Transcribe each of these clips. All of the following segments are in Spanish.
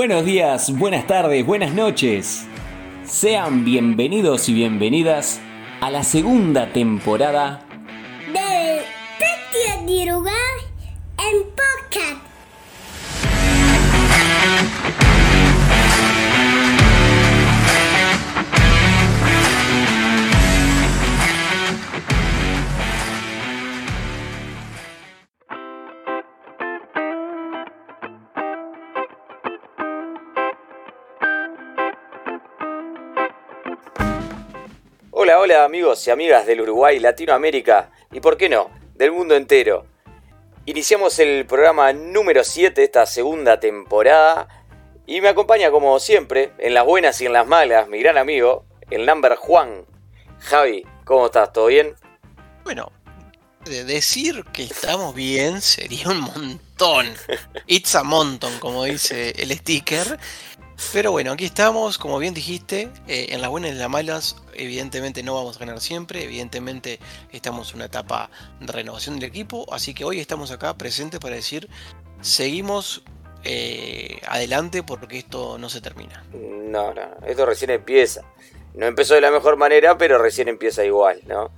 Buenos días, buenas tardes, buenas noches. Sean bienvenidos y bienvenidas a la segunda temporada de Hola, hola amigos y amigas del Uruguay, Latinoamérica y por qué no, del mundo entero. Iniciamos el programa número 7 de esta segunda temporada y me acompaña como siempre, en las buenas y en las malas, mi gran amigo, el number Juan. Javi, ¿cómo estás? ¿Todo bien? Bueno, de decir que estamos bien sería un montón. It's a montón, como dice el sticker. Pero bueno, aquí estamos, como bien dijiste, eh, en las buenas y en las malas, evidentemente no vamos a ganar siempre, evidentemente estamos en una etapa de renovación del equipo, así que hoy estamos acá presentes para decir, seguimos eh, adelante porque esto no se termina. No, no, esto recién empieza. No empezó de la mejor manera, pero recién empieza igual, ¿no?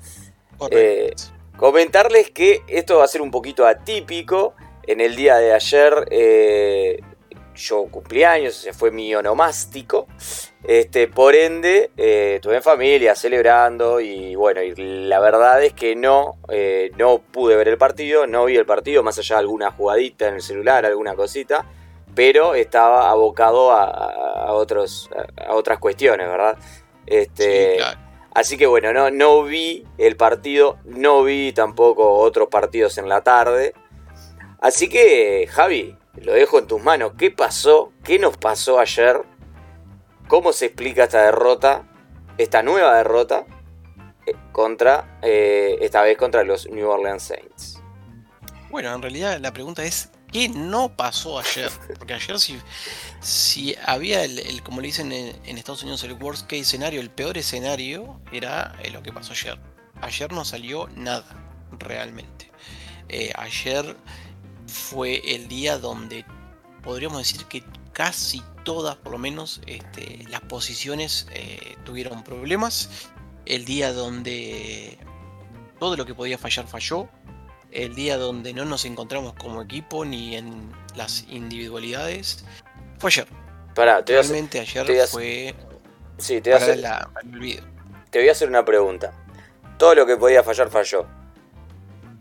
Eh, comentarles que esto va a ser un poquito atípico. En el día de ayer eh, yo cumpleaños, se fue mi onomástico. Este, por ende, eh, estuve en familia celebrando y bueno, y la verdad es que no, eh, no pude ver el partido, no vi el partido, más allá de alguna jugadita en el celular, alguna cosita, pero estaba abocado a, otros, a, otras cuestiones, ¿verdad? Este, Así que bueno, no, no vi el partido, no vi tampoco otros partidos en la tarde. Así que, Javi, lo dejo en tus manos. ¿Qué pasó? ¿Qué nos pasó ayer? ¿Cómo se explica esta derrota? Esta nueva derrota eh, contra, eh, esta vez contra los New Orleans Saints. Bueno, en realidad la pregunta es, ¿qué no pasó ayer? Porque ayer si, si había, el, como le dicen en, Estados Unidos, el worst case escenario, el peor escenario era eh, lo que pasó ayer. Ayer no salió nada, realmente. ayer fue el día donde podríamos decir que casi todas, por lo menos, este, las posiciones eh, tuvieron problemas. El día donde todo lo que podía fallar falló. El día donde no nos encontramos como equipo ni en las individualidades. Fue ayer. Para, te Realmente ayer fue. Sí, te voy, a hacer, te voy a hacer una pregunta. Todo lo que podía fallar falló.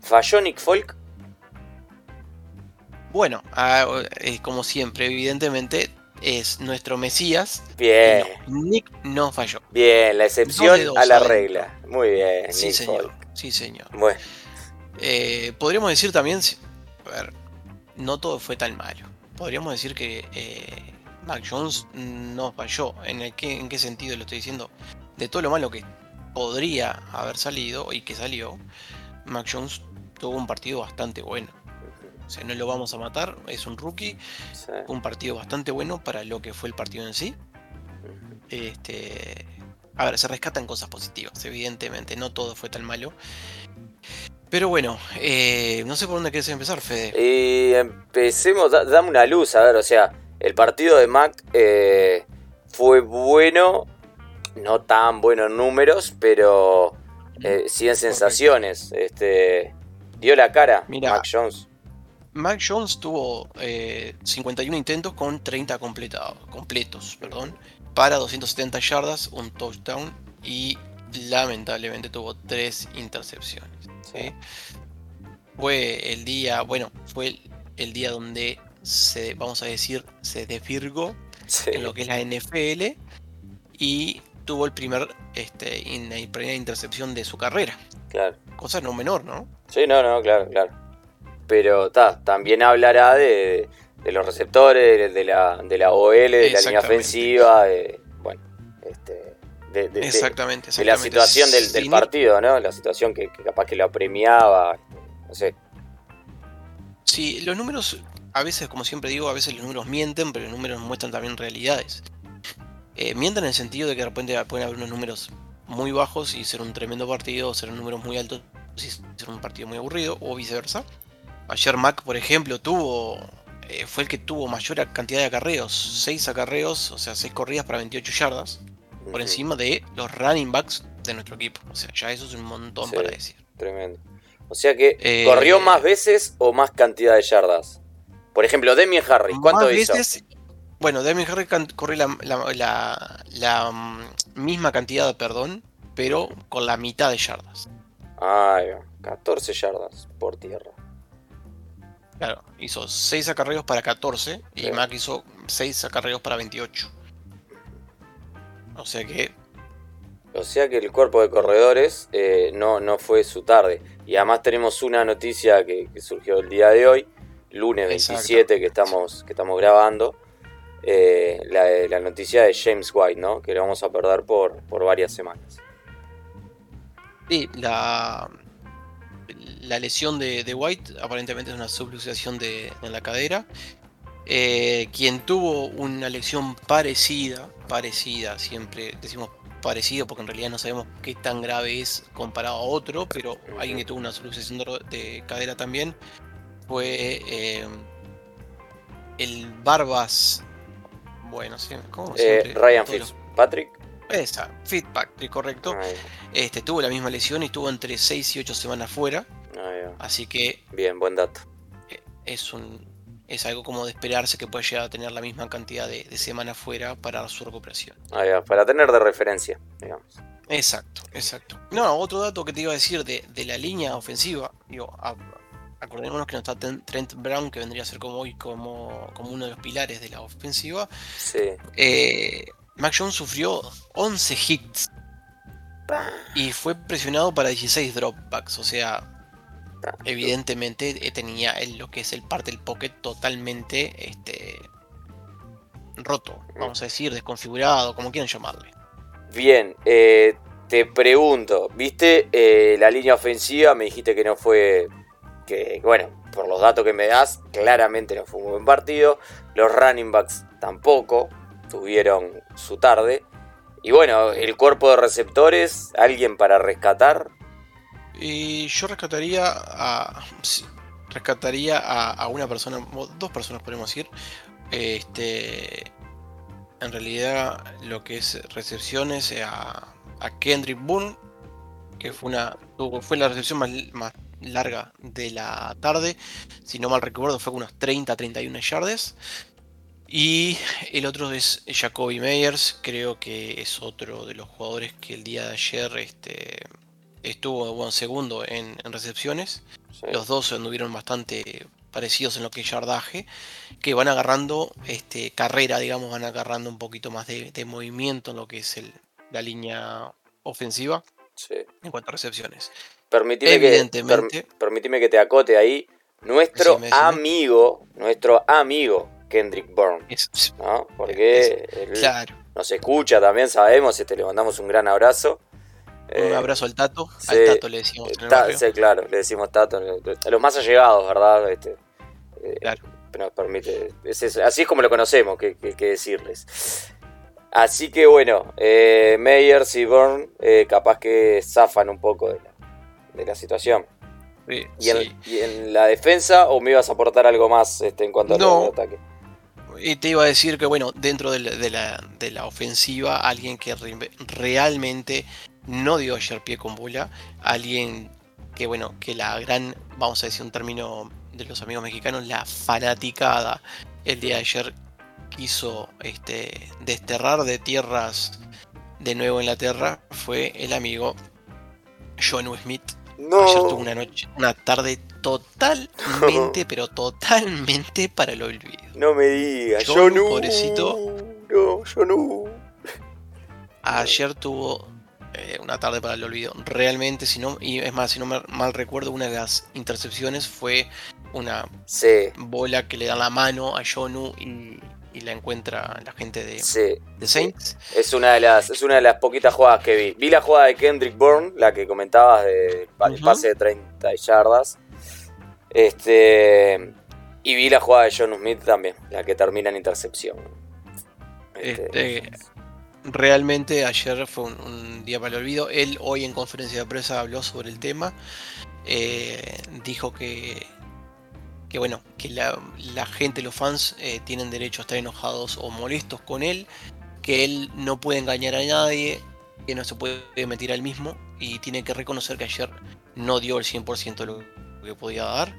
¿Falló Nick Folk? Bueno, ah, eh, como siempre, evidentemente es nuestro Mesías. Bien. Nick no falló. Bien, la excepción a la regla. Muy bien. Sí, señor. Sí, señor. Bueno. Eh, podríamos decir también, a ver, no todo fue tan malo. Podríamos decir que eh, Mac Jones no falló. ¿En, qué, ¿En qué sentido lo estoy diciendo? De todo lo malo que podría haber salido y que salió, Mac Jones tuvo un partido bastante bueno no lo vamos a matar, es un rookie. Un partido bastante bueno para lo que fue el partido en sí. Este, a ver, se rescatan cosas positivas, evidentemente, no todo fue tan malo. Pero bueno, eh, no sé por dónde quieres empezar, Fede. Y empecemos, dame una luz, a ver, o sea, el partido de Mac eh, fue bueno, no tan bueno en números, pero eh, sí en sensaciones. Este, dio la cara Mac Jones. Mac Jones tuvo 51 eh, intentos con 30 completados, completos perdón, para 270 yardas, un touchdown y lamentablemente tuvo 3 intercepciones. Fue el día, bueno, fue el, día donde se, vamos a decir, se desvirgó en lo que es la NFL y tuvo el primer, este, la primera intercepción de su carrera. Claro. Cosa no menor, ¿no? Sí, no, no, claro, claro pero también hablará de, los receptores, de la, de la OL, de la línea ofensiva, de, bueno, este, de, exactamente, la situación del, partido, ¿no? La situación que, capaz que lo apremiaba, no sé. Sí, los números, a veces, como siempre digo, a veces los números mienten, pero los números muestran también realidades. Eh, mienten en el sentido de que de repente pueden haber unos números muy bajos y ser un tremendo partido, o ser números muy altos y ser un partido muy aburrido, o viceversa. Ayer Mac, por ejemplo, tuvo eh, fue el que tuvo mayor cantidad de acarreos, 6 acarreos, o sea, 6 corridas para 28 yardas, por encima de los running backs de nuestro equipo. O sea, ya eso es un montón para decir. Tremendo. O sea que, ¿corrió más veces o más cantidad de yardas? Por ejemplo, Demian Harris, ¿cuánto hizo? bueno, Demian Harris corrió la, mm, misma cantidad, perdón, pero con la mitad de yardas. Ah, 14 yardas por tierra. Claro, hizo 6 acarreos para 14 y Mac hizo 6 acarreos para 28. O sea que. O sea que el cuerpo de corredores eh, no, no fue su tarde. Y además tenemos una noticia que, surgió el día de hoy, lunes 27 que estamos, que estamos grabando. Eh, la, noticia de James White, ¿no? Que lo vamos a perder por, por varias semanas. Sí, la, la lesión de, White aparentemente es una subluxación de, en la cadera. Eh, quien tuvo una lesión parecida, parecida, siempre decimos parecido porque en realidad no sabemos qué tan grave es comparado a otro, pero alguien que tuvo una subluxación de, cadera también fue eh, el Barbas. Bueno, sí, ¿cómo eh, Ryan Fitzpatrick. Esa, Fitzpatrick, correcto. Este, tuvo la misma lesión y estuvo entre 6 y 8 semanas fuera. Así que. Bien, buen dato. Eh, es un. Es algo como de esperarse que pueda llegar a tener la misma cantidad de, semanas fuera para su recuperación. para tener de referencia, digamos. Exacto, exacto. No, otro dato que te iba a decir de, la línea ofensiva, digo, acordémonos que no está Trent Brown, que vendría a ser como hoy como, como uno de los pilares de la ofensiva. Sí. Eh, Mac Jones sufrió 11 hits y fue presionado para 16 dropbacks, o sea, evidentemente eh, tenía lo que es el parte del pocket totalmente este, roto, vamos a decir, desconfigurado, como quieran llamarle. Bien, eh, te pregunto, ¿viste eh, la línea ofensiva? Me dijiste que no fue, que bueno, por los datos que me das, claramente no fue un buen partido. Los running backs tampoco tuvieron su tarde. Y bueno, el cuerpo de receptores, alguien para rescatar. Y yo rescataría a. rescataría a, una persona, dos personas podemos decir. Este. En realidad, lo que es recepciones a, a Kendrick Boone, que fue una. fue la recepción más, más larga de la tarde. Si no mal recuerdo, fue unos 30-31 yardes. Y el otro es Jacoby Meyers, creo que es otro de los jugadores que el día de ayer este, estuvo bueno, segundo en, recepciones. Los dos anduvieron bastante parecidos en lo que es yardaje, que van agarrando este, carrera, digamos, van agarrando un poquito más de, movimiento en lo que es el, la línea ofensiva en cuanto a recepciones. Permitime Evidentemente, que, que te acote ahí. Nuestro amigo, nuestro amigo Kendrick Bourne. ¿no? Porque nos escucha también, sabemos, este, le mandamos un gran abrazo. Un eh, abrazo al Tato. al Tato le decimos. sí, claro, le decimos Tato. A los más allegados, ¿verdad? Este, eh, claro. Nos permite. así es como lo conocemos, que, decirles. Así que bueno, eh, Meyers y Bourne capaz que zafan un poco de la, situación. ¿Y, en, la defensa o me ibas a aportar algo más este, en cuanto al ataque? Y te iba a decir que, bueno, dentro de la, ofensiva, alguien que realmente no dio ayer pie con bola, alguien que, bueno, que la gran, vamos a decir un término de los amigos mexicanos, la fanaticada el día de ayer quiso este, desterrar de tierras de la tierra fue el amigo John Smith. No. Ayer tuvo una noche, una tarde totalmente, pero totalmente para el olvido. No me digas, yo, no. Pobrecito. No, yo no. Ayer tuvo eh, una tarde para el olvido. Realmente, si no, y es más, si no mal recuerdo, una de las intercepciones fue una bola que le da la mano a Jonu y, la encuentra la gente de, de, Saints. Es una de las, es una de las poquitas jugadas que vi. Vi la jugada de Kendrick Bourne, la que comentabas de pase de 30 yardas. Este. Y vi la jugada de John Smith también, la que termina en intercepción. Este, este, realmente ayer fue un, día para el olvido. Él hoy en conferencia de prensa habló sobre el tema. Eh, dijo que, que bueno, que la, gente, los fans, eh, tienen derecho a estar enojados o molestos con él, que él no puede engañar a nadie, que no se puede meter al mismo y tiene que reconocer que ayer no dio el 100% de lo que podía dar,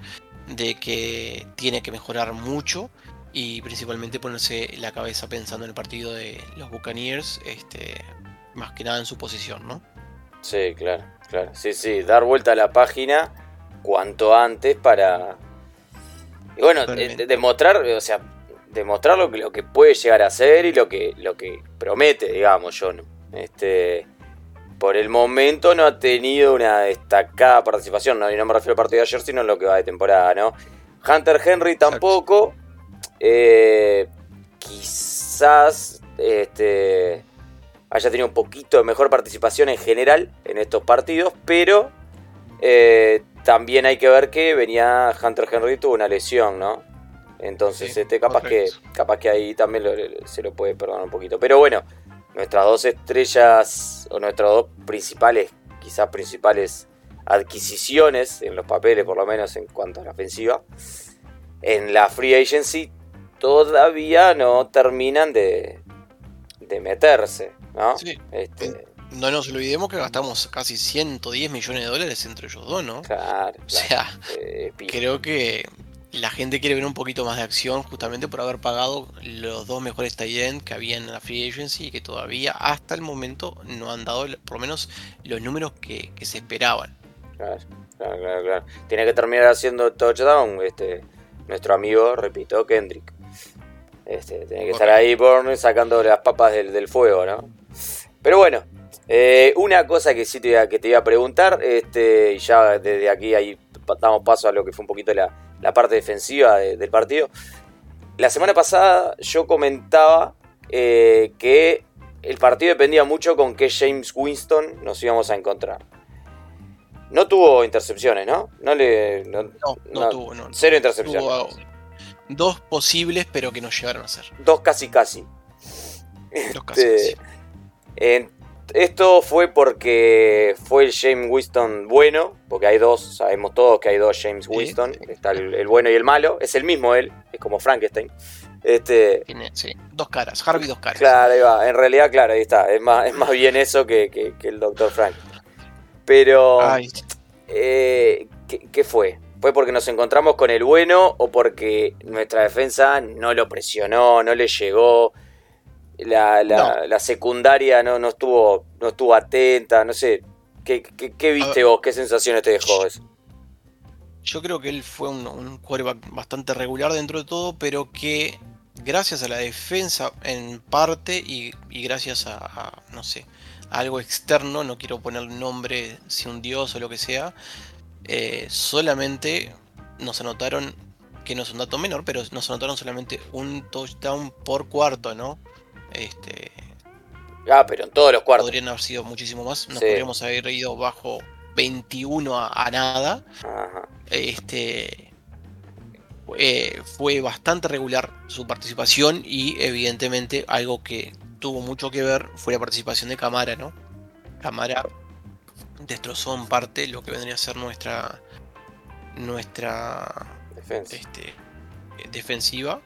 de que tiene que mejorar mucho y principalmente ponerse la cabeza pensando en el partido de los Buccaneers, este, más que nada en su posición, ¿no? Sí, claro, claro. Sí, sí, dar vuelta a la página cuanto antes para y bueno, demostrar, o sea, demostrar lo que, lo que puede llegar a ser y lo que, lo que promete, digamos. ¿no? Este, por el momento no ha tenido una destacada participación, ¿no? y no me refiero al partido de ayer, sino en lo que va de temporada, ¿no? Hunter Henry tampoco. Eh, quizás este, haya tenido un poquito de mejor participación en general en estos partidos, pero eh, también hay que ver que venía Hunter Henry tuvo una lesión, ¿no? Entonces, este, capaz que, capaz que ahí también se lo puede perdonar un poquito. Pero bueno, nuestras dos estrellas, o nuestras dos principales, quizás principales adquisiciones, en los papeles por lo menos en cuanto a la ofensiva, en la free agency todavía no terminan de, de meterse, ¿no? Sí. Este, no nos olvidemos que gastamos casi 110 millones de dólares entre ellos dos, ¿no? Claro. O sea, creo que la gente quiere ver un poquito más de acción justamente por haber pagado los dos mejores tight que había en la free agency y que todavía hasta el momento no han dado por lo menos los números que, se esperaban. Claro, claro, claro, Tiene que terminar haciendo touchdown este, nuestro amigo, repito, Kendrick. Este, tiene que estar ahí por sacando las papas del, del fuego, ¿no? Pero bueno, eh, una cosa que sí te iba, que te iba a preguntar, este, y ya desde aquí ahí damos paso a lo que fue un poquito la, parte defensiva del partido. La semana pasada yo comentaba eh, que el partido dependía mucho con qué James Winston nos íbamos a encontrar. No tuvo intercepciones, ¿no? No le. No, tuvo, no. Cero intercepciones. dos posibles, pero que nos llevaron a ser. Dos casi casi. Dos casi, este, casi. Esto fue porque fue el James Winston bueno, porque hay dos, sabemos todos que hay dos James Winston, está el, bueno y el malo, es el mismo él, es como Frankenstein. Este, sí, dos caras, Harvey dos caras. Claro, ahí va, en realidad, claro, ahí está, es más, es más bien eso que, el Dr. Frank. Pero, eh, ¿qué, fue? ¿Fue porque nos encontramos con el bueno o porque nuestra defensa no lo presionó, no le llegó? La, la, secundaria no, no, estuvo, no estuvo atenta, no sé. ¿Qué, qué, viste vos? ¿Qué sensaciones te dejó eso? Yo creo que él fue un, un quarterback bastante regular dentro de todo, pero que gracias a la defensa en parte y, gracias a, no sé, algo externo, no quiero poner nombre, si un dios o lo que sea, eh, solamente nos anotaron, que no es un dato menor, pero nos anotaron solamente un touchdown por cuarto, ¿no? Este, ah, pero en todos los cuartos. Podrían haber sido muchísimo más. Nos podríamos haber ido bajo 21 a, nada. Este. Eh, fue bastante regular su participación y evidentemente algo que tuvo mucho que ver fue la participación de Camara, ¿no? Camara destrozó en parte lo que vendría a ser nuestra nuestra este, defensiva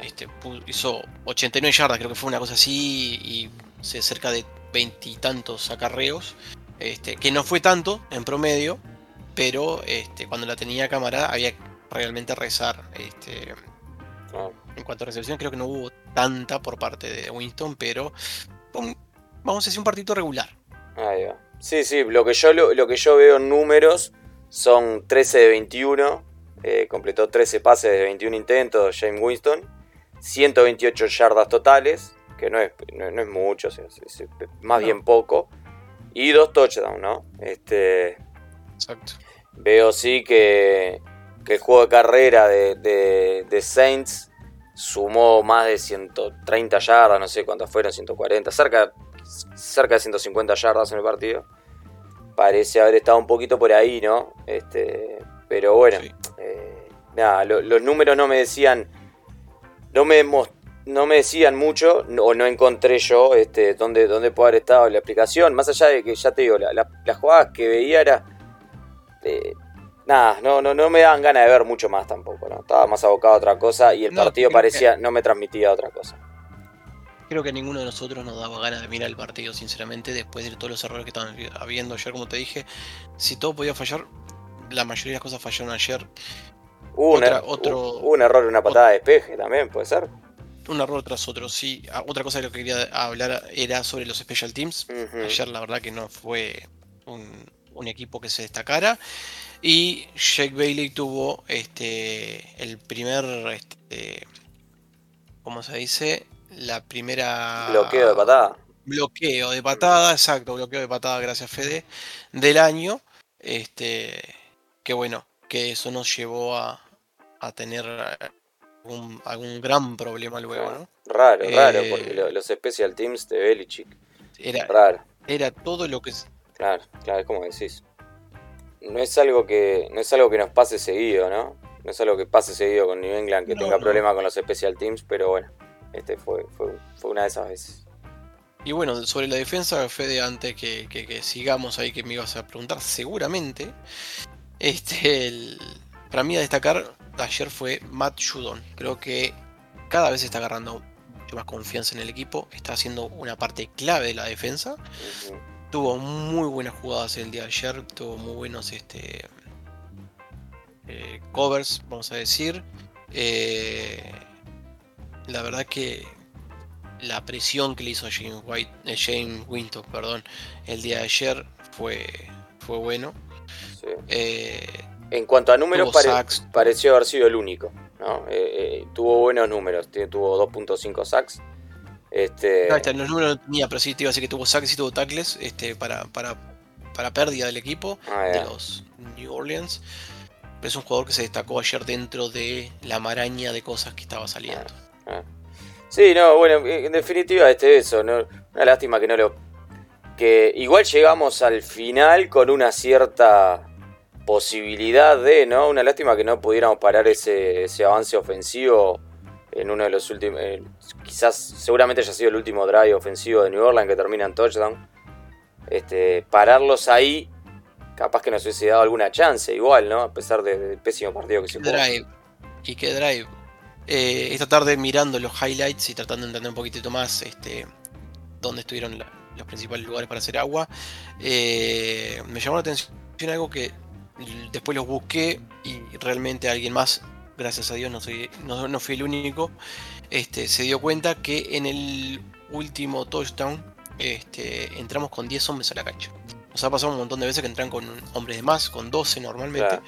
este, hizo 89 yardas, creo que fue una cosa así, y cerca de veintitantos acarreos, este, que no fue tanto en promedio, pero este, cuando la tenía cámara había realmente rezar. Este, En cuanto a recepción, creo que no hubo tanta por parte de Winston, pero vamos a decir un partido regular. Sí, sí, lo que yo, lo que yo veo en números son 13 de 21, eh, completó 13 pases de 21 intentos James Winston. 128 yardas totales, que no es, no, es mucho, es, más bien poco. Y dos touchdowns, ¿no? Este, Exacto. Veo sí que, que el juego de carrera de, de, Saints sumó más de 130 yardas, no sé cuántas fueron, 140, cerca, cerca de 150 yardas en el partido. Parece haber estado un poquito por ahí, ¿no? Este, pero bueno, eh, nada, los números no me decían no me, no me decían mucho, o no encontré yo este, dónde, dónde puede haber estado la explicación. Más allá de que, ya te digo, las jugadas que veía era. Eh, nada, no, no, no me daban ganas de ver mucho más tampoco, ¿no? Estaba más abocado a otra cosa y el partido parecía, no me transmitía otra cosa. Creo que ninguno de nosotros nos daba ganas de mirar el partido, sinceramente, después de todos los errores que estaban habiendo ayer, como te dije. Si todo podía fallar, la mayoría de las cosas fallaron ayer. Un, er-, otro, un error, una patada de despeje también, puede ser. Un error tras otro, sí. Ah, otra cosa de lo que quería hablar era sobre los special teams. Ayer la verdad que no fue un, un equipo que se destacara. Y Jake Bailey tuvo este el primer este, ¿cómo se dice? La primera bloqueo de patada. Bloqueo de patada, exacto, bloqueo de patada, gracias Fede, del año. Este que bueno, que eso nos llevó a, a tener algún, algún, gran problema luego, ¿no? Raro, raro, eh, porque los special teams de Belichick. Era raro. Era todo lo que Claro, claro, es como decís. No es algo que no es algo que nos pase seguido, ¿no? No es algo que pase seguido con New England que tenga problemas con los special teams, pero bueno, este fue, fue, una de esas veces. Y bueno, sobre la defensa, Fede, antes que, que, sigamos ahí que me ibas a preguntar, seguramente, este, el, para mí a destacar ayer fue Matt Judon. Creo que cada vez está agarrando mucho más confianza en el equipo, está haciendo una parte clave de la defensa tuvo muy buenas jugadas el día de ayer, tuvo muy buenos este, eh, covers, vamos a decir. Eh, la verdad que la presión que le hizo James, White, eh, James Winton perdón, el día de ayer fue, fue bueno. En cuanto a números, pareció haber sido el único. tuvo buenos números, tuvo 2.5 sacks este... los números no tenía, pero sí te iba a decir que tuvo sacks y tuvo tackles este, para, para, para pérdida del equipo ah, de los New Orleans. Pero es un jugador que se destacó ayer dentro de la maraña de cosas que estaba saliendo. Ah, ah. Sí, no, bueno, en definitiva, este eso, ¿no? una lástima que no lo. Que igual llegamos al final con una cierta posibilidad de, ¿no? Una lástima que no pudiéramos parar ese, ese avance ofensivo en uno de los últimos, eh, quizás seguramente haya sido el último drive ofensivo de New Orleans que termina en touchdown. Este, pararlos ahí, capaz que nos hubiese dado alguna chance, igual, ¿no? A pesar del pésimo partido que se jugó. Drive. Y qué drive. Eh, esta tarde mirando los highlights y tratando de entender un poquitito más este, dónde estuvieron los principales lugares para hacer agua, eh, me llamó la atención algo que después los busqué y realmente alguien más gracias a Dios no, soy, no, fui el único, este, se dio cuenta que en el último touchdown este, entramos con 10 hombres a la cancha. Nos ha pasado un montón de veces que entran con hombres de más, con 12 normalmente.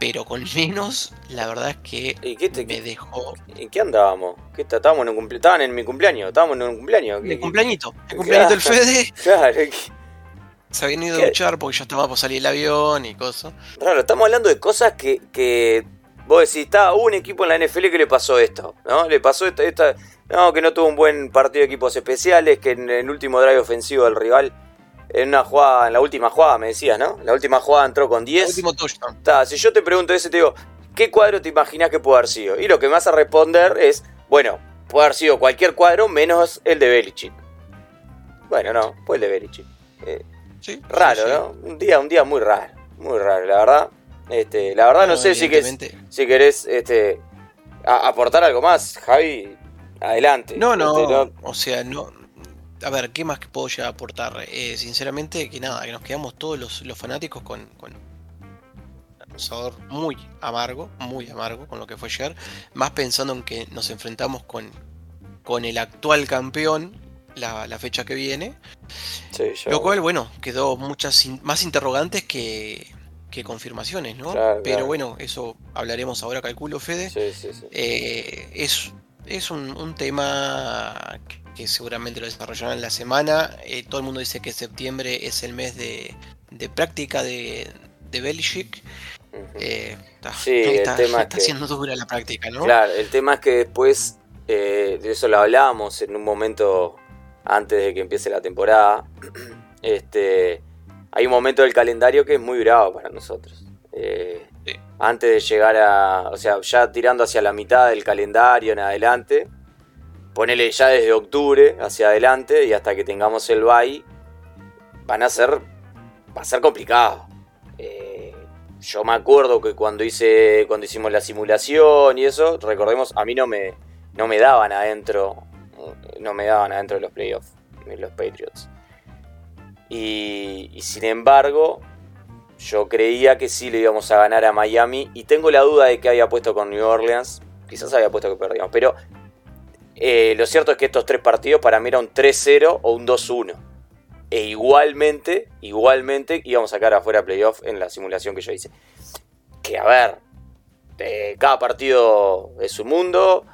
Pero con menos, la verdad es que me dejó. ¿En qué andábamos? ¿Qué estábamos en un Estaban en mi cumpleaños, estábamos en un cumpleaños. El cumpleañito, el cumpleañito del Fede. Claro, se habían ido a duchar porque ya estaba por salir el avión y cosas. Claro, estamos hablando de cosas que, que vos decís, está un equipo en la NFL que le pasó esto, ¿no? Le pasó esta, no, que no tuvo un buen partido de equipos especiales, que en el último drive ofensivo del rival, en una jugada, en la última jugada me decías, ¿no? La última jugada entró con 10. último touchdown. si yo te pregunto ese, te digo, ¿qué cuadro te imaginas que puede haber sido? Y lo que me vas a responder es, bueno, puede haber sido cualquier cuadro menos el de Belichick. Bueno, no, fue el de Belichick. Eh, sí, raro, ¿no? Un día, un día muy raro, muy raro, la verdad. Este, la verdad no, sé si, si querés este, aportar algo más, Javi. Adelante. No, no, este, o sea, no. A ver, ¿qué más que puedo ya aportar? Eh, sinceramente, que nada, que nos quedamos todos los, fanáticos con, con un sabor muy amargo, muy amargo con lo que fue ayer. Más pensando en que nos enfrentamos con, con el actual campeón la, fecha que viene. Lo cual, bueno, quedó muchas más interrogantes que, que confirmaciones, ¿no? Pero bueno, eso hablaremos ahora, calculo, Fede. Sí, sí, sí. Eh, es, es un, tema que, seguramente lo desarrollarán en la semana. Eh, todo el mundo dice que septiembre es el mes de, práctica de, de Belichick. Eh, está, sí, el tema está siendo dura la práctica, ¿no? Claro, el tema es que después, de eso lo hablábamos en un momento antes de que empiece la temporada. Este hay un momento del calendario que es muy bravo para nosotros. Eh, antes de llegar a, o sea, ya tirando hacia la mitad del calendario en adelante, ponele ya desde octubre hacia adelante y hasta que tengamos el bye, van a ser, va a ser complicado. Eh, yo me acuerdo que cuando hice cuando hicimos la simulación y eso, recordemos, a mí no me, no me daban adentro, no me daban adentro de los playoffs, los Patriots. Y, y sin embargo, yo creía que sí le íbamos a ganar a Miami y tengo la duda de que había puesto con New Orleans. Quizás había puesto que perdíamos, pero eh, lo cierto es que estos tres partidos para mí eran un 3-0 o un 2-1. E igualmente, igualmente íbamos a sacar afuera playoff en la simulación que yo hice. Que a ver, eh, cada partido es un mundo.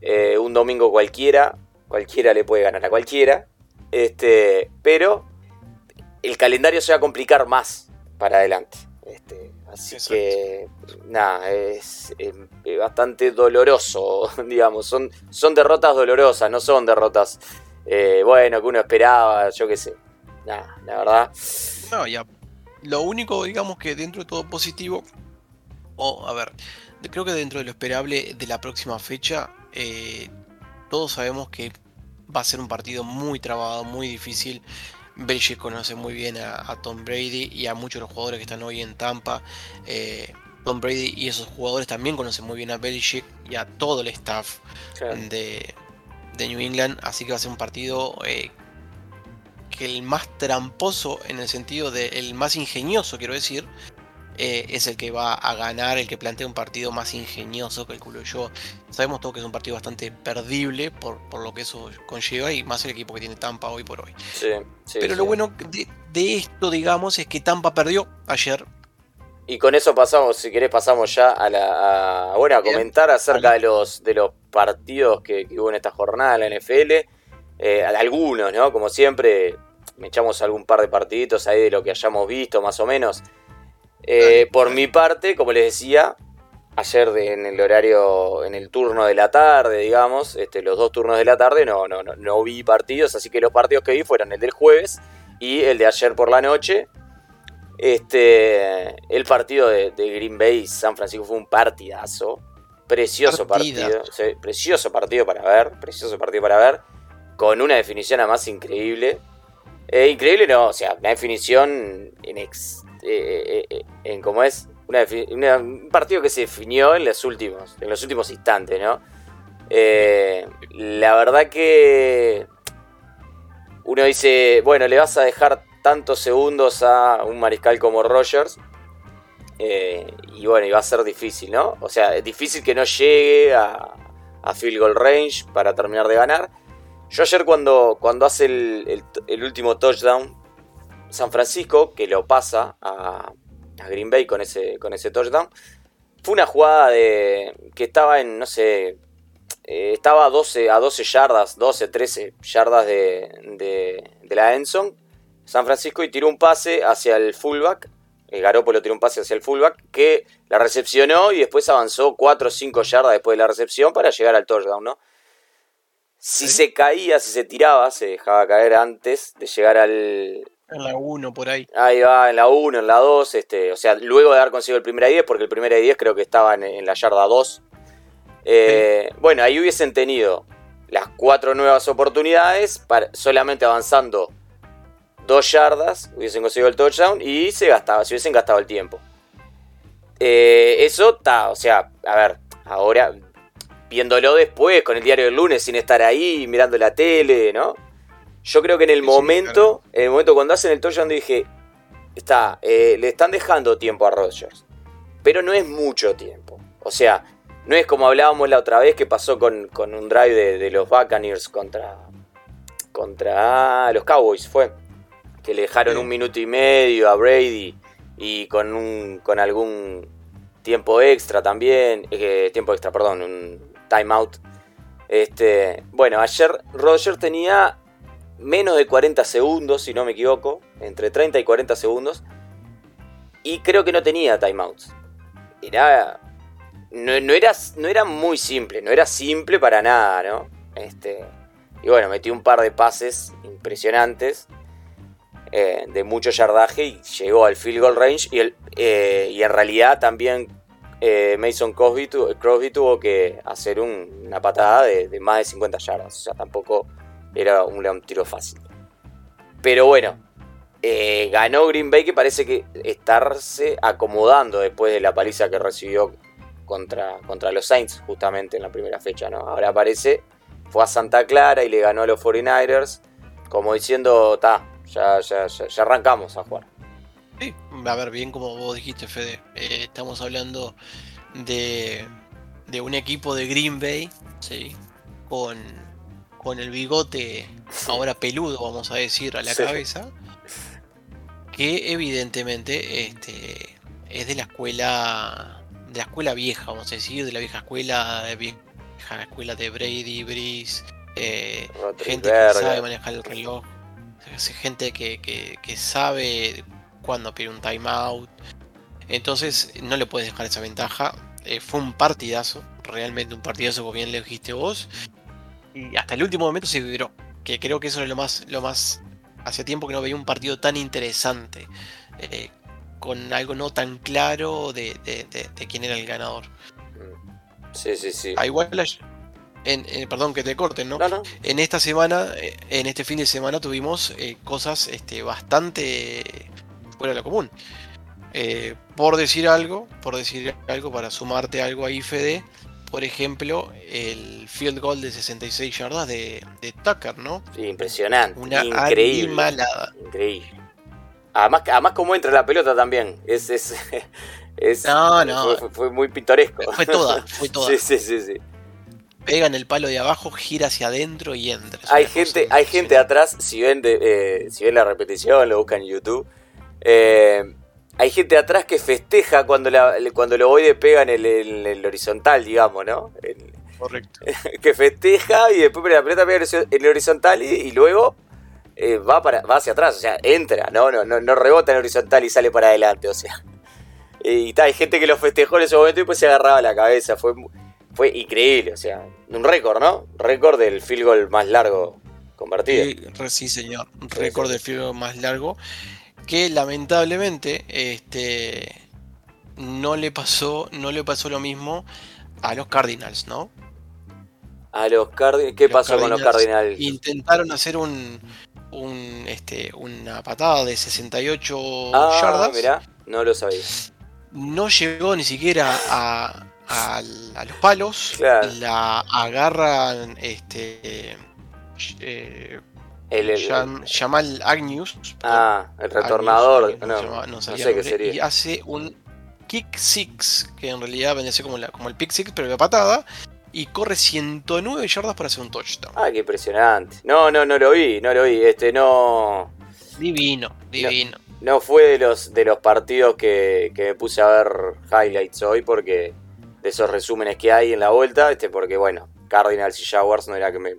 Eh, un domingo cualquiera, cualquiera le puede ganar a cualquiera. Este, pero el calendario se va a complicar más para adelante. Este, así que, nada, es, bastante doloroso, digamos. Son, son derrotas dolorosas, no son derrotas, eh, bueno, que uno esperaba, yo qué sé. Nada, la verdad. No, ya. Lo único, digamos, que dentro de todo positivo, o a ver, creo que dentro de lo esperable de la próxima fecha, eh, todos sabemos que va a ser un partido muy trabado, muy difícil. Belichick conoce muy bien a, Tom Brady y a muchos de los jugadores que están hoy en Tampa. Eh, Tom Brady y esos jugadores también conocen muy bien a Belichick y a todo el staff de, New England. Así que va a ser un partido eh, que el más tramposo en el sentido de el más ingenioso, quiero decir, eh, es el que va a ganar, el que plantea un partido más ingenioso, calculo yo. Sabemos todo que es un partido bastante perdible por, lo que eso conlleva y más el equipo que tiene Tampa hoy por hoy. Pero lo bueno de, esto, digamos, es que Tampa perdió ayer. Y con eso pasamos, si querés, pasamos ya a la bueno, a comentar acerca de los, de los partidos que, hubo en esta jornada en la NFL. Eh, algunos, ¿no? Como siempre, me echamos algún par de partiditos ahí de lo que hayamos visto, más o menos. Eh, por mi parte, como les decía, ayer en el horario, en el turno de la tarde, digamos, este, los dos turnos de la tarde, no, no, no, vi partidos, así que los partidos que vi fueron el del jueves y el de ayer por la noche. Este, el partido de, Green Bay San Francisco fue un partidazo. Precioso partido. precioso partido para ver. Precioso partido para ver. Con una definición además increíble. Eh, increíble no, o sea, una definición en ex, eh, eh, eh, en cómo es un partido que se definió en los últimos, en los últimos instantes, ¿no? la verdad que uno dice, bueno, le vas a dejar tantos segundos a un mariscal como Rogers. y bueno, y va a ser difícil, ¿no? O sea, es difícil que no llegue a, a field goal range para terminar de ganar. Yo ayer cuando, cuando hace el último touchdown San Francisco, que lo pasa a, Green Bay con ese, con ese touchdown, fue una jugada de que estaba en, no sé, eh, estaba a 12, a 12 yardas, 12, 13 yardas de, de, la Enson, San Francisco, y tiró un pase hacia el fullback. El Garoppolo tiró un pase hacia el fullback que la recepcionó y después avanzó 4 o 5 yardas después de la recepción para llegar al touchdown, ¿no? Si se caía, si se tiraba, se dejaba caer antes de llegar al, en la 1 por ahí. Ahí va, en la 1, en la 2, este, o sea, luego de haber conseguido el primer 10, porque el primer 10 creo que estaba en, la yarda 2. Eh, bueno, ahí hubiesen tenido las cuatro nuevas oportunidades, para, solamente avanzando dos yardas, hubiesen conseguido el touchdown y se gastaba, se hubiesen gastado el tiempo. Eh, eso está, o sea, a ver, ahora viéndolo después con el diario del lunes sin estar ahí mirando la tele, ¿no? Yo creo que en el momento, en el momento cuando hacen el touchdown dije, está, eh, le están dejando tiempo a Rodgers. Pero no es mucho tiempo. O sea, no es como hablábamos la otra vez que pasó con, un drive de, los Buccaneers contra, contra los Cowboys, fue. Que le dejaron un minuto y medio a Brady y con, un, con algún tiempo extra también. Eh, tiempo extra, perdón, un timeout. Este, bueno, ayer Rodgers tenía menos de 40 segundos, si no me equivoco, entre 30 y 40 segundos. Y creo que no tenía timeouts. Era. No, era, no era muy simple, no era simple para nada, ¿no? Este, y bueno, metí un par de pases impresionantes. Eh, de mucho yardaje y llegó al field goal range. Y, el, eh, y en realidad también eh, Mason Crosby, tuvo que hacer una patada de, de, más de 50 yardas. O sea, tampoco era un, tiro fácil. Pero bueno, eh, ganó Green Bay que parece que estarse acomodando después de la paliza que recibió contra, contra los Saints justamente en la primera fecha, ¿no? Ahora parece, fue a Santa Clara y le ganó a los 49ers, como diciendo, ta, ya, ya, ya, arrancamos a jugar. Sí, a ver, bien como vos dijiste, Fede, eh, estamos hablando de, de un equipo de Green Bay, ¿sí? Con, con el bigote ahora peludo, vamos a decir, a la cabeza, que evidentemente este, es de la escuela de la escuela vieja, vamos a decir, de la vieja escuela, de vieja escuela de Brady, Breeze, eh, gente que sabe manejar el reloj, gente que, que, sabe cuándo pedir un timeout. Entonces no le puedes dejar esa ventaja. Eh, fue un partidazo, realmente un partidazo, como bien le dijiste vos. Y hasta el último momento se vibró. Que creo que eso es lo más, lo más. Hace tiempo que no veía un partido tan interesante. Eh, con algo no tan claro de, quién era el ganador. Sí, sí, sí. Ah, igual, en, perdón que te corten, ¿no? En esta semana, eh, en este fin de semana tuvimos eh, cosas este, bastante fuera de lo común. Eh, por decir algo, por decir algo, para sumarte algo ahí, Fede, por ejemplo, el field goal de 66 yardas de, Tucker, ¿no? Sí, impresionante. Una increíble. Increíble. Además, además cómo entra la pelota también. Es, es, no, no. Fue, muy pintoresco. Fue toda, fue toda. sí, sí, sí, sí. Pega en el palo de abajo, gira hacia adentro y entra. hay gente, hay gente atrás, si ven, eh, si ven la repetición, lo buscan en YouTube. Eh, hay gente atrás que festeja cuando, la, cuando lo de pega en el, horizontal, digamos, ¿no? Correcto. que festeja y después la pelota pega en el horizontal y luego eh, va, para, va hacia atrás, o sea, entra, no, no, no, no rebota en horizontal y sale para adelante, o sea. Y está, hay gente que lo festejó en ese momento y pues se agarraba la cabeza, fue, fue increíble, o sea, un récord, ¿no? Récord del field goal más largo convertido. Sí, señor, un récord del field goal más largo que lamentablemente este no le pasó no le pasó lo mismo a los Cardinals, ¿no? A los Cardinals, ¿qué pasó con los Cardinals? Intentaron hacer un un, este, una patada de 68 ah, yardas. Mirá, no lo sabía. No llegó ni siquiera a, a, los palos. La agarran este, eh, el, Jamal Agnews. Ah, el retornador. no, sé qué sería. Y hace un kick six, que en realidad vendría como, la, como el pick six, pero de patada y corre 109 yardas para hacer un touchdown. Ah, qué impresionante. No, no, no lo vi, no lo vi. Este no. Divino, divino. No, fue de los, de los partidos que, me puse a ver highlights hoy porque de esos resúmenes que hay en la vuelta, este porque bueno, Cardinals y Jaguars no era que me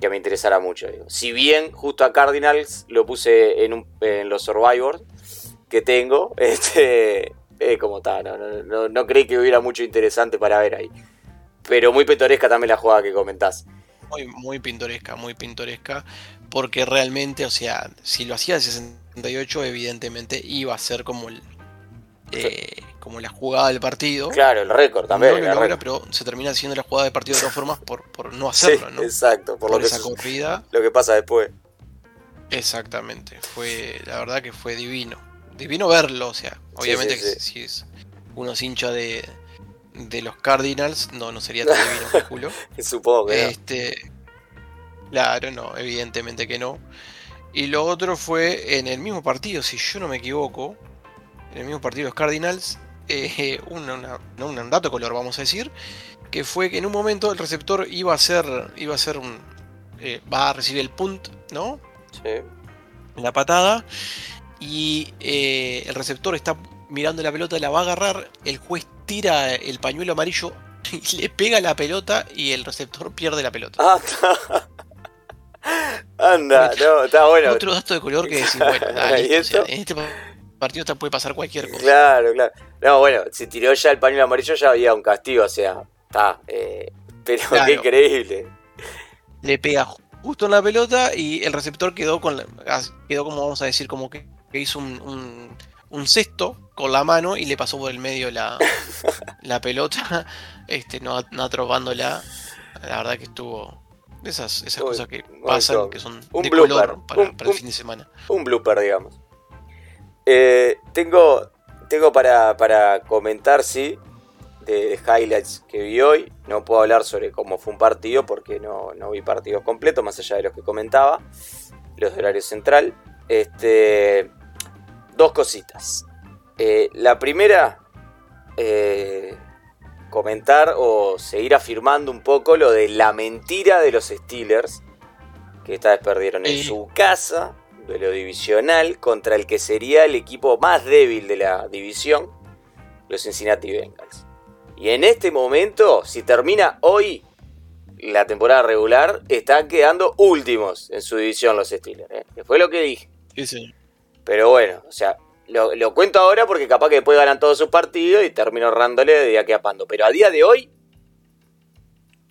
que me interesara mucho. Si bien justo a Cardinals lo puse en, en los Survivors que tengo, este, eh, como está, no, creí que hubiera mucho interesante para ver ahí. Pero muy pintoresca también la jugada que comentás. Muy, muy pintoresca, muy pintoresca. Porque realmente, o sea, si lo hacía de 68, evidentemente iba a ser como el, eh, como la jugada del partido. Claro, el récord también. pero se termina haciendo la jugada de partido de todas formas por, por no hacerlo, ¿no? Exacto, por, lo que esa corrida. Lo que pasa después. Exactamente, fue la verdad que fue divino. Divino verlo, o sea, obviamente que si es uno es hincha de, de los Cardinals, no, no sería tan divino culo. Supongo que este, Claro, no, evidentemente que no. Y lo otro fue en el mismo partido, si yo no me equivoco, en el mismo partido de los Cardinals, eh, un, dato color, vamos a decir, que fue que en un momento el receptor iba a ser, iba a ser un, eh, va a recibir el punt, ¿no? Sí. La patada y eh, el receptor está mirando la pelota, la va a agarrar, el juez tira el pañuelo amarillo y le pega la pelota y el receptor pierde la pelota. Ah, Anda, no, está bueno. Otro dato de color que decís, bueno, en este partido puede pasar cualquier cosa. Claro, claro. No, bueno, se tiró ya el pañuelo amarillo, ya había un castigo, o sea, está. Eh, pero qué increíble. Le pega justo en la pelota y el receptor quedó con quedó como vamos a decir, como que, hizo un un cesto con la mano y le pasó por el medio la, la pelota, este, no, no atrobándola. La verdad que estuvo, Esas, esas cosas que pasan, que son un de color para, el fin de semana. Un blooper, digamos. Eh, tengo tengo para, para comentar, sí, de, highlights que vi hoy. No puedo hablar sobre cómo fue un partido porque no, vi partidos completos, más allá de los que comentaba, los de horario central. Este, dos cositas. Eh, la primera, eh, comentar o seguir afirmando un poco lo de la mentira de los Steelers, que esta vez perdieron en su casa, duelo divisional, contra el que sería el equipo más débil de la división, los Cincinnati Bengals. Y en este momento, si termina hoy la temporada regular, están quedando últimos en su división los Steelers, ¿eh? que fue lo que dije. Pero bueno, o sea, lo, cuento ahora porque capaz que después ganan todos sus partidos y termino ahorrándole de día que apando. Pero a día de hoy,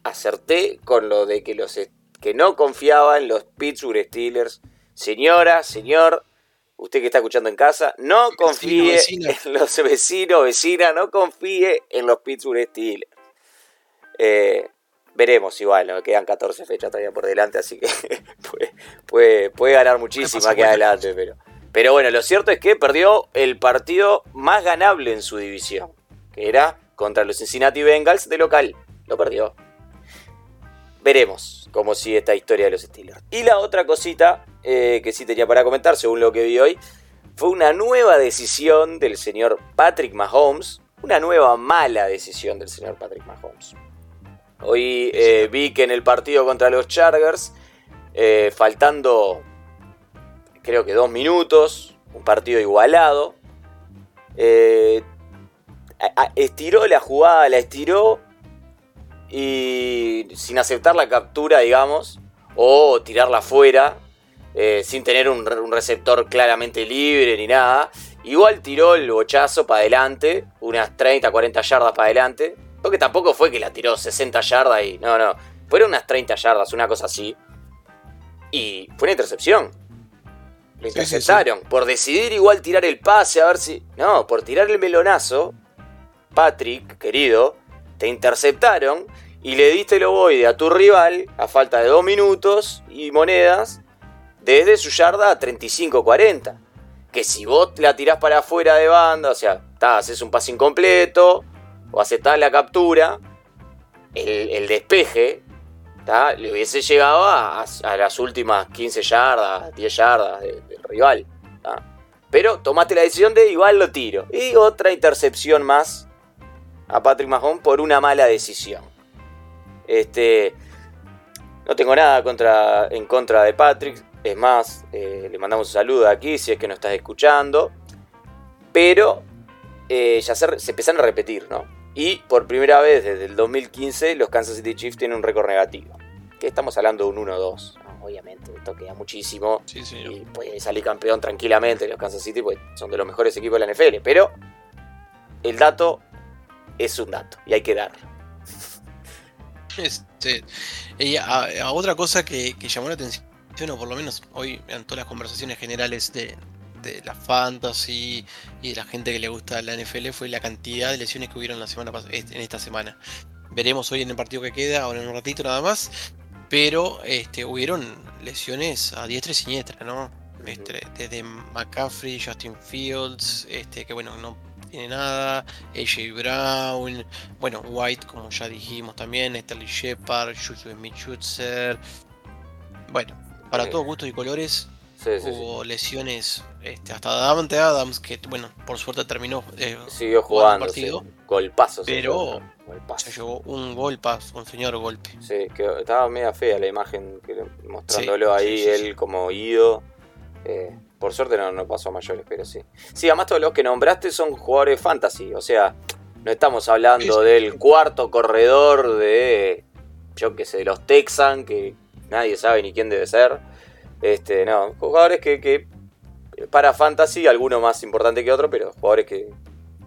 acerté con lo de que los que no confiaba en los Pittsburgh Steelers. Señora, señor, usted que está escuchando en casa, no confíe en los vecinos, vecina, no confíe en los Pittsburgh Steelers. Eh, veremos igual, ¿no? quedan 14 fechas todavía por delante, así que puede, puede, ganar muchísimo aquí adelante, pero... Pero bueno, lo cierto es que perdió el partido más ganable en su división, que era contra los Cincinnati Bengals de local. Lo perdió. Veremos cómo sigue esta historia de los Steelers. Y la otra cosita eh, que sí tenía para comentar, según lo que vi hoy, fue una nueva decisión del señor Patrick Mahomes. Una nueva mala decisión del señor Patrick Mahomes. Hoy eh, vi que en el partido contra los Chargers, eh, faltando creo que dos minutos, un partido igualado. Estiró la jugada, la estiró y sin aceptar la captura, digamos, o tirarla fuera, eh, sin tener un, receptor claramente libre ni nada. Igual tiró el bochazo para adelante, unas 30, 40 yardas para adelante. Porque tampoco fue que la tiró 60 yardas y. No, no. Fueron unas 30 yardas, una cosa así. Y fue una intercepción. Lo interceptaron. Por decidir igual tirar el pase, a ver si. No, por tirar el melonazo. Patrick, querido, te interceptaron y le diste el ovoide a tu rival a falta de dos minutos y monedas desde su yarda a 35-40. Que si vos la tirás para afuera de banda, o sea, haces un pase incompleto o aceptás la captura, el, el despeje le hubiese llegado a, las últimas 15 yardas, 10 yardas del rival. Pero tomaste la decisión de igual lo tiro. Y otra intercepción más a Patrick Mahomes por una mala decisión. Este, no tengo nada contra, en contra de Patrick. Es más, eh, le mandamos un saludo aquí si es que nos estás escuchando. Pero eh, ya se, se empezaron a repetir, ¿no? Y por primera vez desde el 2015 los Kansas City Chiefs tienen un récord negativo que estamos hablando de un 1-2. Obviamente, esto queda muchísimo. y puede salir campeón tranquilamente los Kansas City, pues son de los mejores equipos de la NFL. Pero el dato es un dato y hay que darlo. Este, y a, otra cosa que, llamó la atención, o por lo menos hoy en todas las conversaciones generales de, la fantasy y de la gente que le gusta la NFL, fue la cantidad de lesiones que hubieron la semana en esta semana. Veremos hoy en el partido que queda, ahora en un ratito nada más, pero este, hubieron lesiones a diestra y siniestra, ¿no? Este, desde McCaffrey, Justin Fields, este, que bueno, no tiene nada, AJ Brown, bueno, White, como ya dijimos también, Sterling Shepard, Juju Smith-Schutzer. Bueno, para todos gustos y colores, hubo lesiones este, hasta Davante Adams, que bueno, por suerte terminó eh, Siguió jugando, el partido. Golpazo. Pero se llevó un golpazo, un señor golpe. Sí, que estaba media fea la imagen que, mostrándolo ahí, él como ido. Eh, por suerte no, no pasó a mayores, pero sí. Sí, además todos los que nombraste son jugadores fantasy, o sea, no estamos hablando del cuarto corredor de, yo qué sé, de los Texans, que nadie sabe ni quién debe ser. Este, no, jugadores que, que para fantasy, alguno más importante que otro, pero jugadores que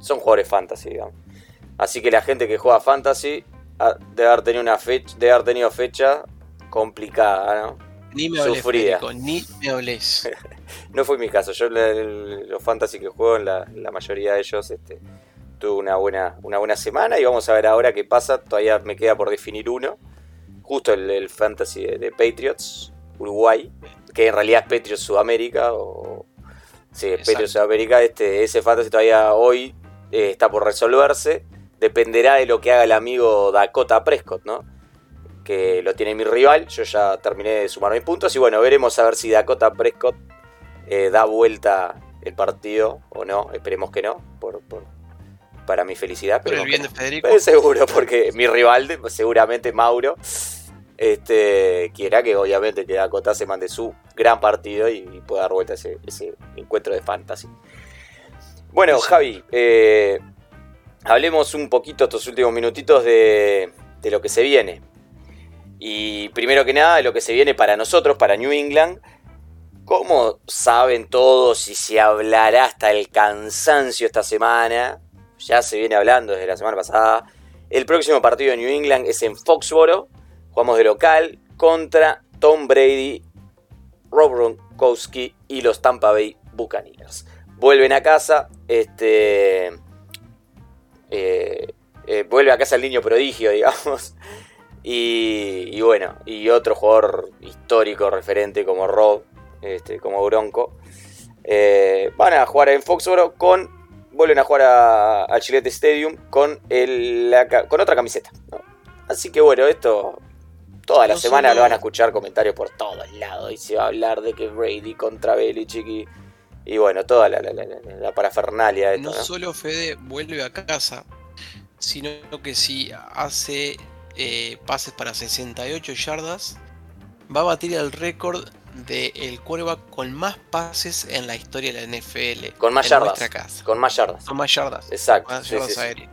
son jugadores fantasy, digamos. Así que la gente que juega fantasy ah, debe haber tenido una fecha, debe haber tenido fecha complicada, ¿no? Ni me hables, Sufrida. ni me hables. no fue mi caso. Yo los fantasy que juego, la, la mayoría de ellos, este, tuve una buena, una buena semana y vamos a ver ahora qué pasa. Todavía me queda por definir uno. justo el, fantasy de, Patriots, Uruguay, que en realidad es Patriots Sudamérica, o sí, Patriots Sudamérica, este, ese fantasy todavía hoy eh, está por resolverse, dependerá de lo que haga el amigo Dakota Prescott, ¿no? Que lo tiene mi rival, yo ya terminé de sumar mis puntos y bueno, veremos a ver si Dakota Prescott eh, da vuelta el partido o no, esperemos que no, por, para mi felicidad. Pero el bien de Federico. seguro, porque mi rival, seguramente Mauro, este, quiera que obviamente que Dakota se mande su gran partido y, pueda dar vuelta ese, ese, encuentro de fantasy. Bueno, Javi, eh, hablemos un poquito estos últimos minutitos de, de lo que se viene. Y primero que nada, de lo que se viene para nosotros, para New England como saben todos y se hablará hasta el cansancio esta semana, ya se viene hablando desde la semana pasada, el próximo partido de New England es en Foxboro, jugamos de local contra Tom Brady, Rob Gronkowski y los Tampa Bay Buccaneers. Vuelven a casa, este, eh, eh, vuelve a casa el niño prodigio, digamos. Y, y, bueno, y otro jugador histórico referente como Rob, este, como Bronco. Eh, van a jugar en Foxboro con. Vuelven a jugar al Chilete Stadium con, el, con otra camiseta. Así que bueno, esto. Toda la semana lo van a escuchar comentarios por todos lados. Y se va a hablar de que Brady contra Belichick y, y bueno, toda la, la, parafernalia. De no, solo Fede vuelve a casa, sino que si hace eh, pases para 68 yardas, va a batir el récord del el quarterback con más pases en la historia de la NFL. Con más yardas. Con más yardas. Con más yardas. Exacto.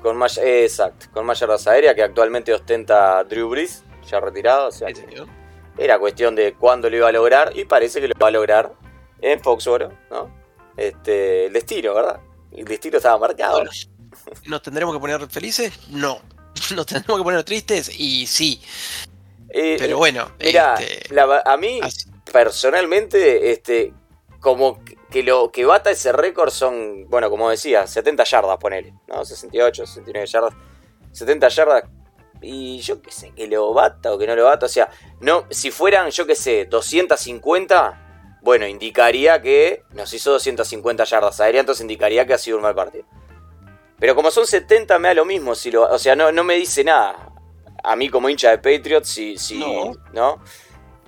Con más, exacto. Con más yardas aéreas que actualmente ostenta Drew Brees, ya retirado. era cuestión de cuándo lo iba a lograr y parece que lo va a lograr en Foxboro, ¿no? Este, el destino, ¿verdad? El destino estaba marcado. ¿Nos tendremos que poner felices? No. ¿Nos tendremos que poner tristes? Y sí. Eh, Pero bueno, mira, este, a mí personalmente, este, como que lo que bata ese récord son, bueno, como decía, 70 yardas, ponele, ¿no? 68, 69 yardas, 70 yardas. Y yo qué sé, que lo bata o que no lo bata. O sea, no, si fueran, yo qué sé, 250, bueno, indicaría que nos hizo 250 yardas aéreas, entonces indicaría que ha sido un mal partido. Pero como son 70, me da lo mismo. Si lo, o sea, no, no me dice nada. A mí como hincha de Patriots, si, si no. ¿no?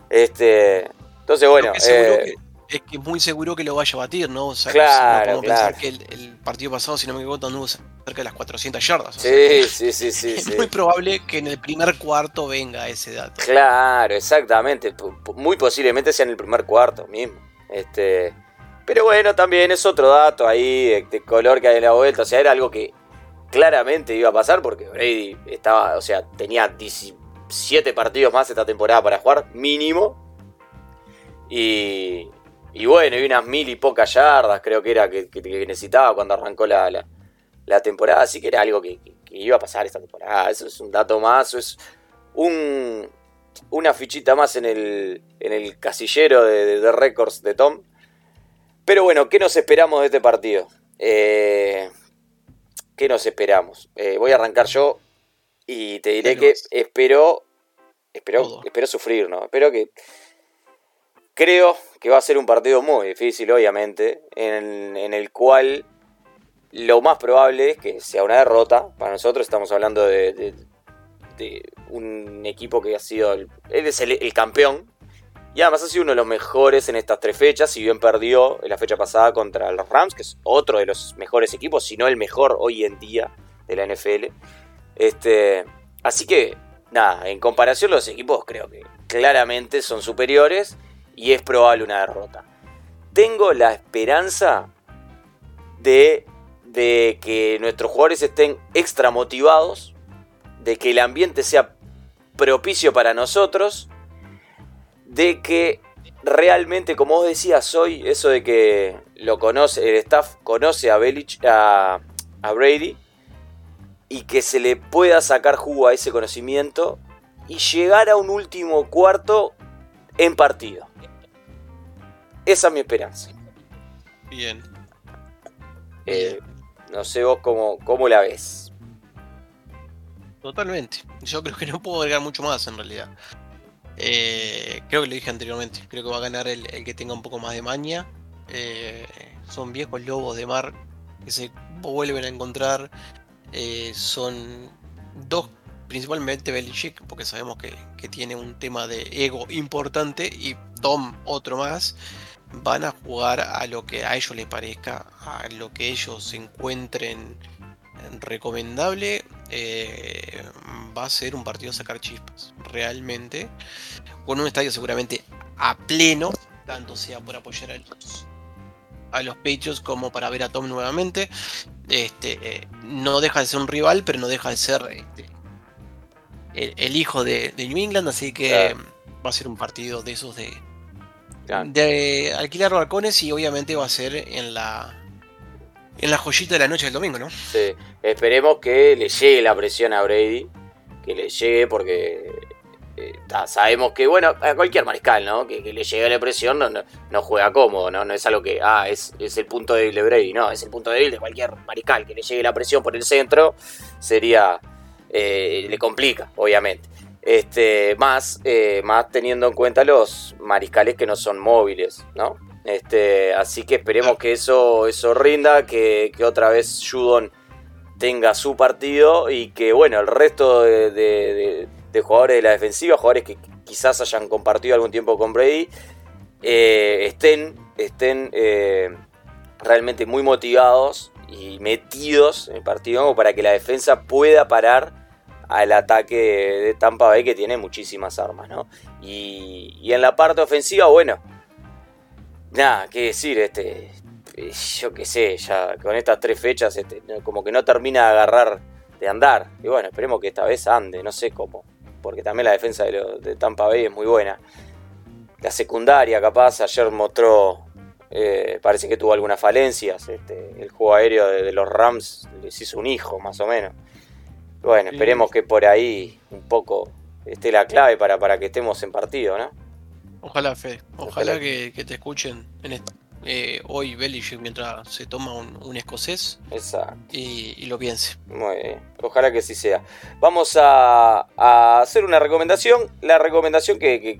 Este, entonces, bueno. Eh, es que muy seguro que lo vaya a batir, ¿no? O sea, claro, pensar que el, partido pasado, si no me equivoco, anduvo cerca de las 400 yardas. sí, sí, sí, sí, Es muy probable que en el primer cuarto venga ese dato. Claro, exactamente. Muy posiblemente sea en el primer cuarto mismo. Este. Pero bueno, también es otro dato ahí de, color que hay en la vuelta. O sea, era algo que claramente iba a pasar porque Brady estaba, o sea, tenía 17 partidos más esta temporada para jugar, mínimo. Y, y bueno, y unas mil y pocas yardas creo que era que, necesitaba cuando arrancó la, la, temporada. Así que era algo que, iba a pasar esta temporada. Eso es un dato más, eso es un, una fichita más en el, en el casillero de, récords de Tom. Pero bueno, ¿qué nos esperamos de este partido? Eh, ¿Qué nos esperamos? Eh, voy a arrancar yo y te diré que espero, espero, espero sufrir, ¿no? Espero que Creo que va a ser un partido muy difícil, obviamente, en, el cual lo más probable es que sea una derrota. Para nosotros estamos hablando de, un equipo que ha sido el, campeón. Y además ha sido uno de los mejores en estas tres fechas, si bien perdió en la fecha pasada contra los Rams, que es otro de los mejores equipos, si no el mejor hoy en día de la NFL. Este, así que, nada, en comparación los equipos creo que claramente son superiores y es probable una derrota. Tengo la esperanza de, de que nuestros jugadores estén extra motivados, de que el ambiente sea propicio para nosotros, de que realmente, como vos decías hoy, eso de que lo conoce, el staff conoce a, Belich, a, a Brady y que se le pueda sacar jugo a ese conocimiento y llegar a un último cuarto en partido. Esa es mi esperanza. Bien. Eh, no sé vos cómo, cómo la ves. Totalmente. Yo creo que no puedo agregar mucho más en realidad. Eh, creo que lo dije anteriormente. Creo que va a ganar el, que tenga un poco más de maña. Eh, son viejos lobos de mar que se vuelven a encontrar. Eh, son dos, principalmente Belichick, porque sabemos que, que, tiene un tema de ego importante, y Tom otro más. Van a jugar a lo que a ellos les parezca, a lo que ellos encuentren recomendable. va a ser un partido a sacar chispas, realmente. Con un estadio seguramente a pleno, tanto sea por apoyar a los, a los Patriots como para ver a Tom nuevamente. Este, eh, no deja de ser un rival, pero no deja de ser este, el, hijo de, New England, así que va a ser un partido de esos de, de alquilar balcones y obviamente va a ser en la en la joyita de la noche del domingo, ¿no? Sí, esperemos que le llegue la presión a Brady, que le llegue porque eh, sabemos que, bueno, a cualquier mariscal, ¿no? Que, le llegue la presión no, no, juega cómodo, ¿no? No es algo que, ah, es, es, el punto débil de Brady, no, es el punto débil de cualquier mariscal. Que le llegue la presión por el centro sería, eh, le complica, obviamente. Este, más, eh, más teniendo en cuenta los mariscales que no son móviles, ¿no? Este, así que esperemos que eso, eso rinda, que, otra vez Judon tenga su partido y que, bueno, el resto de de jugadores de la defensiva, jugadores que quizás hayan compartido algún tiempo con Brady, eh, estén, estén eh, realmente muy motivados y metidos en el partido para que la defensa pueda parar al ataque de Tampa Bay que tiene muchísimas armas, ¿no? Y, en la parte ofensiva, bueno, nada, qué decir, este, yo qué sé, ya con estas tres fechas, este, como que no termina de agarrar de andar. Y bueno, esperemos que esta vez ande, no sé cómo porque también la defensa de, Tampa Bay es muy buena. La secundaria, capaz, ayer mostró, eh, parece que tuvo algunas falencias. Este, el juego aéreo de, los Rams les hizo un hijo, más o menos. Bueno, esperemos que por ahí un poco esté la clave para, para que estemos en partido, ¿no? Ojalá, Fede. Ojalá, que, que, te escuchen en esto. Eh, hoy Belichick mientras se toma un, escocés Exacto. Y, lo piense. Muy bien, ojalá que sí sea. Vamos a, hacer una recomendación, la recomendación que,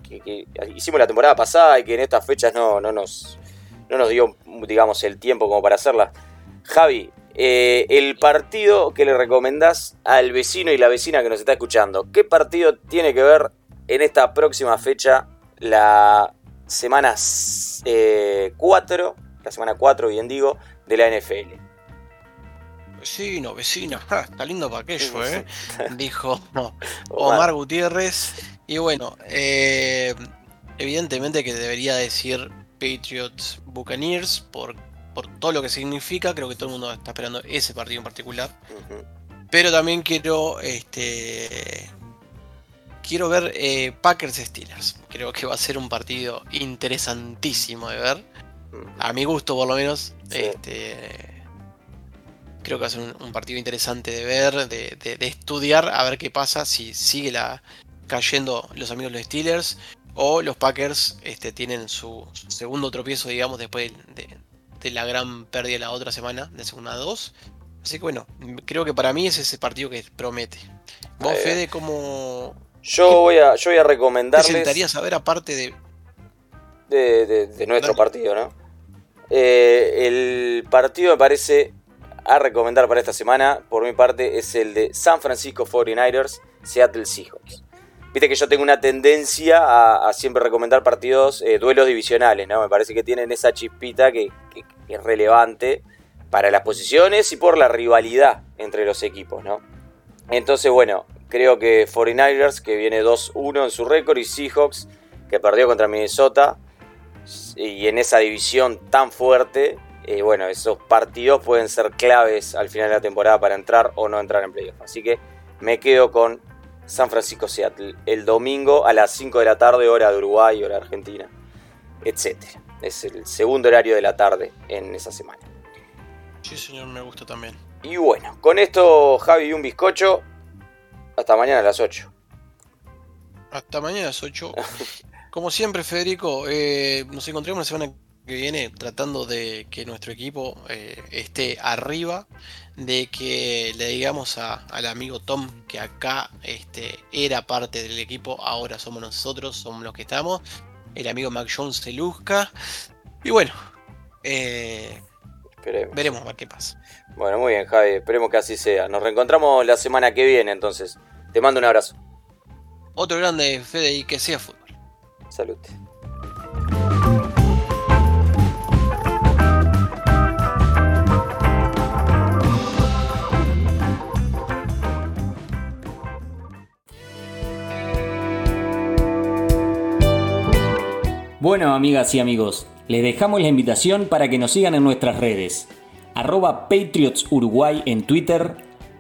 hicimos la temporada pasada y que en estas fechas no, no, nos, no nos dio, digamos, el tiempo como para hacerla. Javi, eh, el partido que le recomendás al vecino y la vecina que nos está escuchando, ¿qué partido tiene que ver en esta próxima fecha la semana 4, eh, la semana 4 bien digo, de la NFL. Vecino, vecino, está lindo para aquello, ¿eh? Dijo Omar Gutiérrez. Y bueno, eh, evidentemente que debería decir Patriots Buccaneers por, por todo lo que significa. Creo que todo el mundo está esperando ese partido en particular. Pero también quiero este, quiero ver eh, Packers Steelers. Creo que va a ser un partido interesantísimo de ver. A mi gusto, por lo menos. Este, creo que va a ser un, partido interesante de ver, de, estudiar, a ver qué pasa si sigue la, cayendo los amigos de los Steelers o los Packers este, tienen su, segundo tropiezo, digamos, después de, la gran pérdida la otra semana, de segunda 2. Así que bueno, creo que para mí es ese partido que promete. Vos, Fede, ¿cómo, yo voy a, yo voy a recomendarles. ¿Te saber aparte de. De, nuestro partido, ¿no? Eh, el partido me parece a recomendar para esta semana, por mi parte, es el de San Francisco 49ers, Seattle Seahawks. Viste que yo tengo una tendencia a, siempre recomendar partidos, eh, duelos divisionales, ¿no? Me parece que tienen esa chispita que, es relevante para las posiciones y por la rivalidad entre los equipos, ¿no? Entonces, bueno, Creo que 49ers, que viene 2-1 en su récord, y Seahawks, que perdió contra Minnesota, y en esa división tan fuerte, eh, bueno, esos partidos pueden ser claves al final de la temporada para entrar o no entrar en playoff. Así que me quedo con San Francisco Seattle el domingo a las 5 de la tarde, hora de Uruguay, hora de Argentina, etc. Es el segundo horario de la tarde en esa semana. Sí, señor, me gusta también. Y bueno, con esto, Javi y un bizcocho, hasta mañana a las 8. Hasta mañana a las 8. Como siempre, Federico, eh, nos encontramos la semana que viene tratando de que nuestro equipo eh, esté arriba, de que le digamos al amigo Tom que acá este, era parte del equipo, ahora somos nosotros, somos los que estamos, el amigo Mac Jones se luzca, y bueno, eh, veremos a ver qué pasa. Bueno, muy bien, Javi, esperemos que así sea. Nos reencontramos la semana que viene, entonces. Te mando un abrazo. Otro grande, Fede, y que sea fútbol. Salud. Bueno, amigas y amigos, les dejamos la invitación para que nos sigan en nuestras redes. Arroba Patriots Uruguay en Twitter,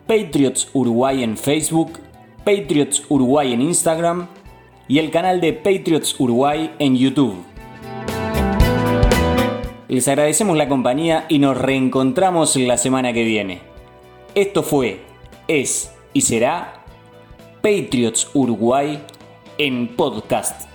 Patriots Uruguay en Facebook, Patriots Uruguay en Instagram y el canal de Patriots Uruguay en YouTube. Les agradecemos la compañía y nos reencontramos la semana que viene. Esto fue, es y será Patriots Uruguay en podcast.